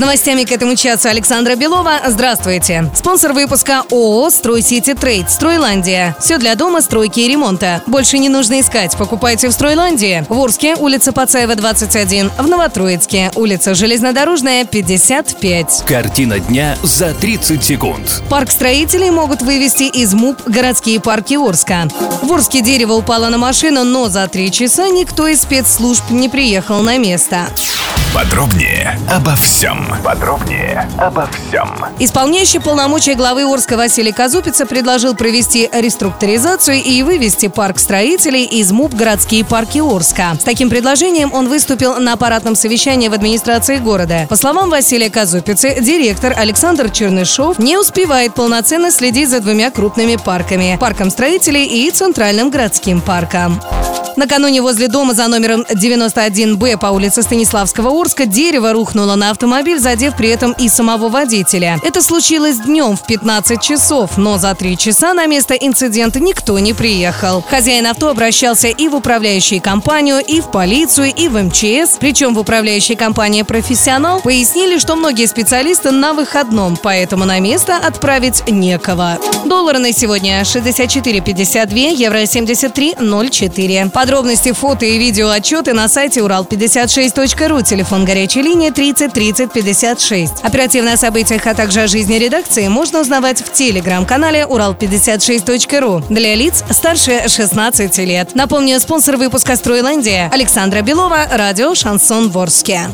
С новостями к этому часу Александра Белова. Здравствуйте. Спонсор выпуска ООО «Стройсити Трейд» «Стройландия». Все для дома, стройки и ремонта. Больше не нужно искать. Покупайте в «Стройландии». В Орске, улица Пацаева, 21. В Новотроицке, улица Железнодорожная, 55. Картина дня за 30 секунд. Парк строителей могут вывести из МУП городские парки Орска. В Орске дерево упало на машину, но за три часа никто из спецслужб не приехал на место. Подробнее обо всем. Подробнее обо всем. Исполняющий полномочия главы Орска Василий Казупица предложил провести реструктуризацию и вывести парк строителей из МУП «Городские парки Орска». С таким предложением он выступил на аппаратном совещании в администрации города. По словам Василия Казупицы, директор Александр Чернышов не успевает полноценно следить за двумя крупными парками – парком строителей и Центральным городским парком. Накануне возле дома за номером 91Б по улице Станиславского Орска дерево рухнуло на автомобиль, задев при этом и самого водителя. Это случилось днем в 15 часов, но за три часа на место инцидента никто не приехал. Хозяин авто обращался и в управляющую компанию, и в полицию, и в МЧС. Причем в управляющей компании «Профессионал» пояснили, что многие специалисты на выходном, поэтому на место отправить некого. Доллары на сегодня 64,52, евро 73,04. Подробности, фото и видео отчеты на сайте урал56.ру, телефон горячей линии 30 30 56. Оперативно о событиях, а также о жизни редакции можно узнавать в телеграм-канале урал56.ру для лиц старше 16 лет. Напомню, спонсор выпуска «Стройландия» Александра Белова, радио «Шансон Ворске».